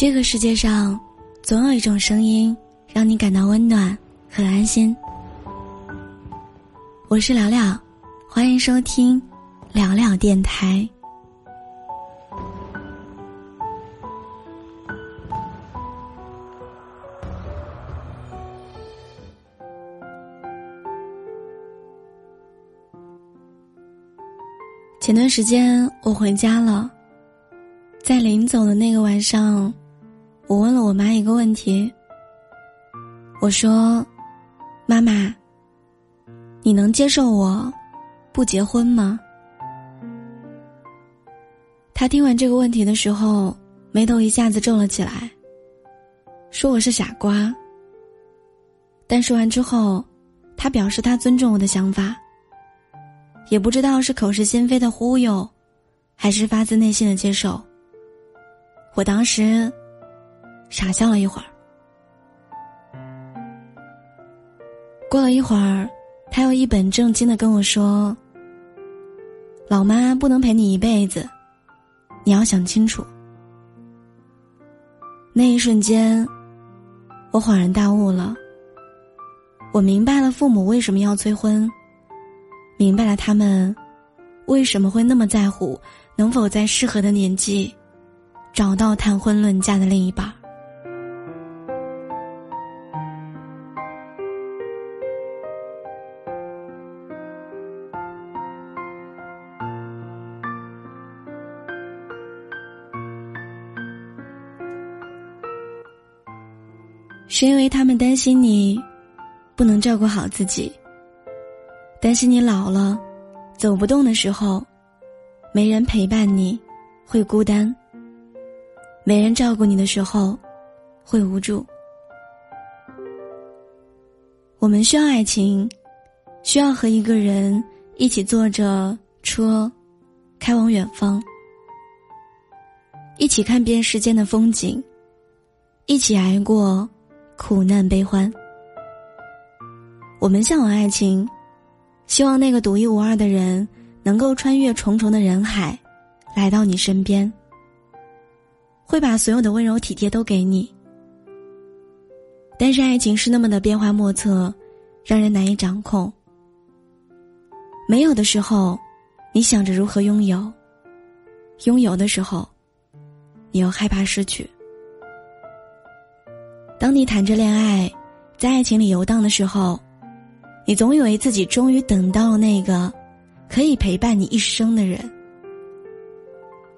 这个世界上，总有一种声音让你感到温暖和安心。我是聊聊，欢迎收听聊聊电台。前段时间我回家了，在临走的那个晚上。我问了我妈一个问题。我说：“妈妈，你能接受我不结婚吗？”她听完这个问题的时候，眉头一下子皱了起来，说我是傻瓜。但说完之后，她表示她尊重我的想法。也不知道是口是心非的忽悠，还是发自内心的接受。我当时。傻笑了一会儿，过了一会儿，他又一本正经的跟我说：“老妈不能陪你一辈子，你要想清楚。”那一瞬间，我恍然大悟了。我明白了父母为什么要催婚，明白了他们为什么会那么在乎能否在适合的年纪找到谈婚论嫁的另一半。是因为他们担心你不能照顾好自己，担心你老了走不动的时候，没人陪伴你，会孤单；没人照顾你的时候，会无助。我们需要爱情，需要和一个人一起坐着车，开往远方，一起看遍世间的风景，一起挨过。苦难悲欢，我们向往爱情，希望那个独一无二的人能够穿越重重的人海，来到你身边，会把所有的温柔体贴都给你。但是爱情是那么的变幻莫测，让人难以掌控。没有的时候，你想着如何拥有；拥有的时候，你又害怕失去。当你谈着恋爱，在爱情里游荡的时候，你总以为自己终于等到了那个可以陪伴你一生的人。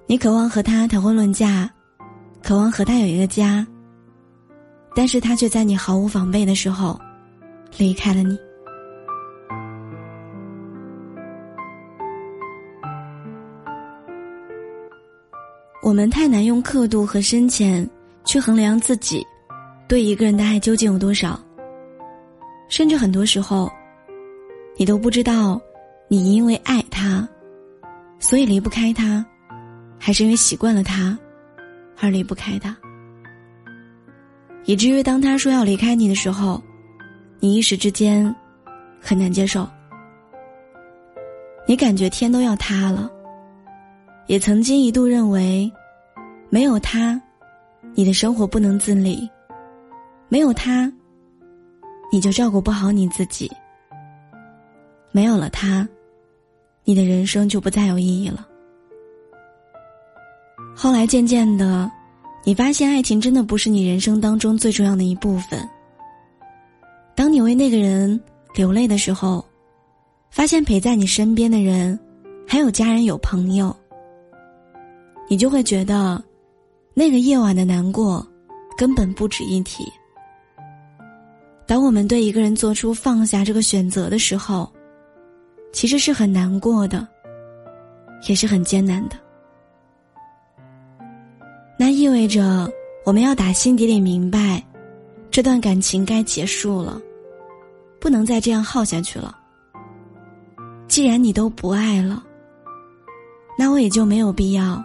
你渴望和他谈婚论嫁，渴望和他有一个家。但是他却在你毫无防备的时候离开了你。我们太难用刻度和深浅去衡量自己。对一个人的爱究竟有多少？甚至很多时候，你都不知道，你因为爱他，所以离不开他，还是因为习惯了他，而离不开他。以至于当他说要离开你的时候，你一时之间很难接受。你感觉天都要塌了。也曾经一度认为，没有他，你的生活不能自理。没有他，你就照顾不好你自己。没有了他，你的人生就不再有意义了。后来渐渐的，你发现爱情真的不是你人生当中最重要的一部分。当你为那个人流泪的时候，发现陪在你身边的人还有家人有朋友，你就会觉得，那个夜晚的难过根本不值一提。当我们对一个人做出放下这个选择的时候，其实是很难过的，也是很艰难的。那意味着我们要打心底里明白，这段感情该结束了，不能再这样耗下去了。既然你都不爱了，那我也就没有必要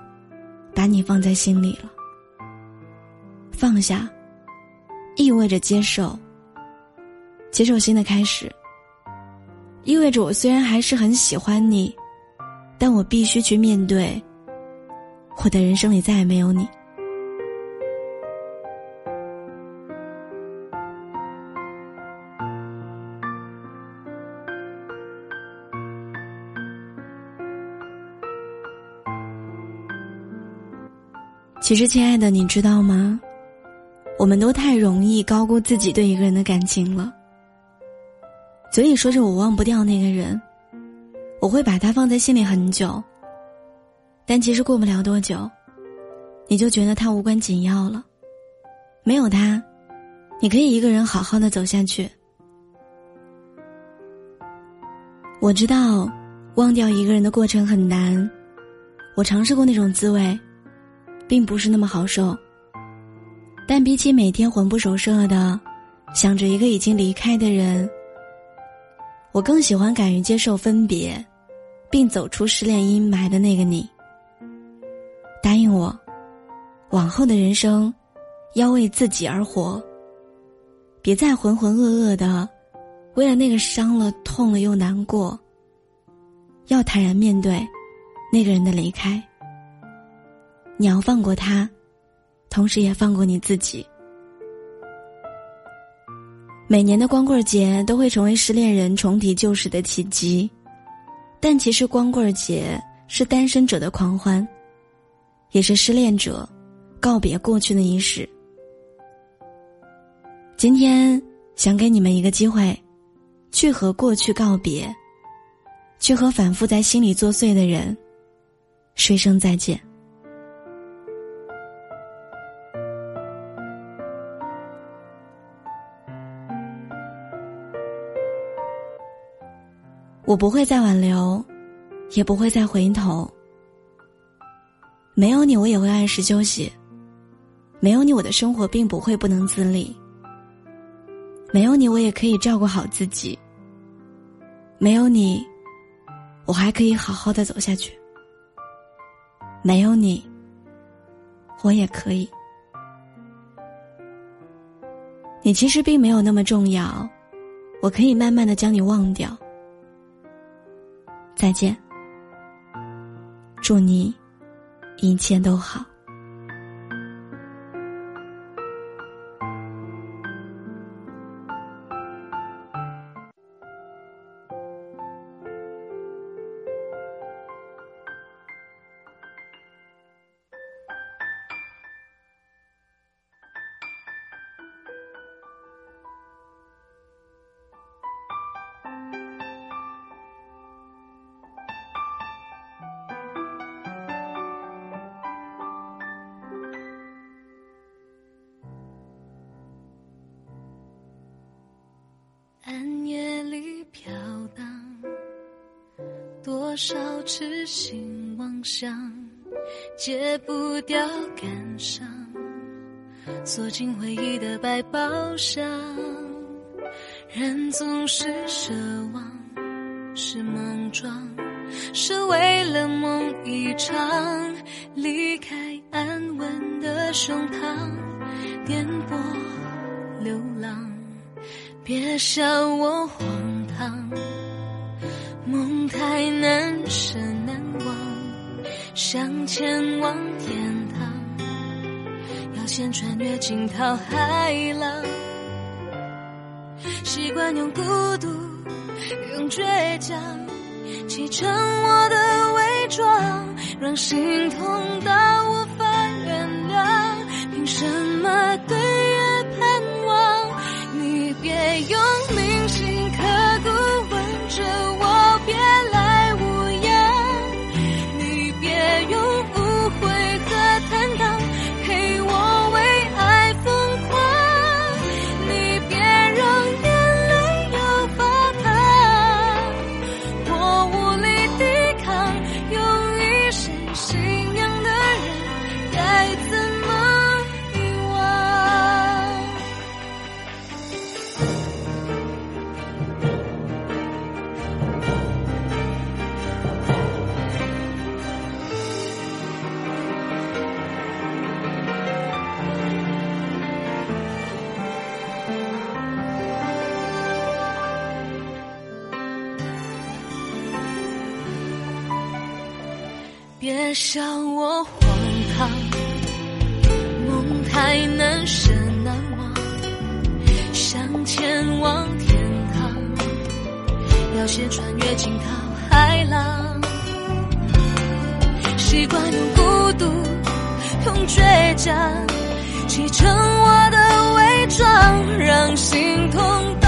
把你放在心里了。放下，意味着接受。接受新的开始。意味着我虽然还是很喜欢你但我必须去面对我的人生里再也没有你。其实亲爱的你知道吗？我们都太容易高估自己对一个人的感情了。嘴里说着我忘不掉那个人，我会把他放在心里很久。但其实过不了多久，你就觉得他无关紧要了。没有他，你可以一个人好好的走下去。我知道，忘掉一个人的过程很难，我尝试过那种滋味，并不是那么好受。但比起每天魂不守舍的想着一个已经离开的人，我更喜欢敢于接受分别，并走出失恋阴霾的那个你。答应我，往后的人生。要为自己而活，别再浑浑噩噩的，为了那个伤了、痛了又难过。要坦然面对那个人的离开。你要放过他，同时也放过你自己。每年的光棍节都会成为失恋人重提旧时的契机，但其实光棍节是单身者的狂欢，也是失恋者告别过去的仪式。今天想给你们一个机会，去和过去告别，去和反复在心里作祟的人说声再见。我不会再挽留，也不会再回头。没有你，我也会按时休息；没有你，我的生活并不会不能自理。没有你，我也可以照顾好自己。没有你，我还可以好好的走下去。没有你，我也可以。你其实并没有那么重要，我可以慢慢的将你忘掉。再见，祝你一切都好。少痴心妄想，戒不掉感伤，锁进回忆的百宝箱。人总是奢望，是莽撞，是为了梦一场，离开安稳的胸膛，颠簸流浪。别笑我荒唐，太难舍难忘，想前往天堂，要先穿越惊涛骇浪。习惯用孤独，用倔强，砌成我的伪装，让心痛到无法别笑我荒唐，梦太难舍难忘，想前往天堂，要先穿越惊涛骇浪。习惯用孤独，用倔强砌成我的伪装，让心痛。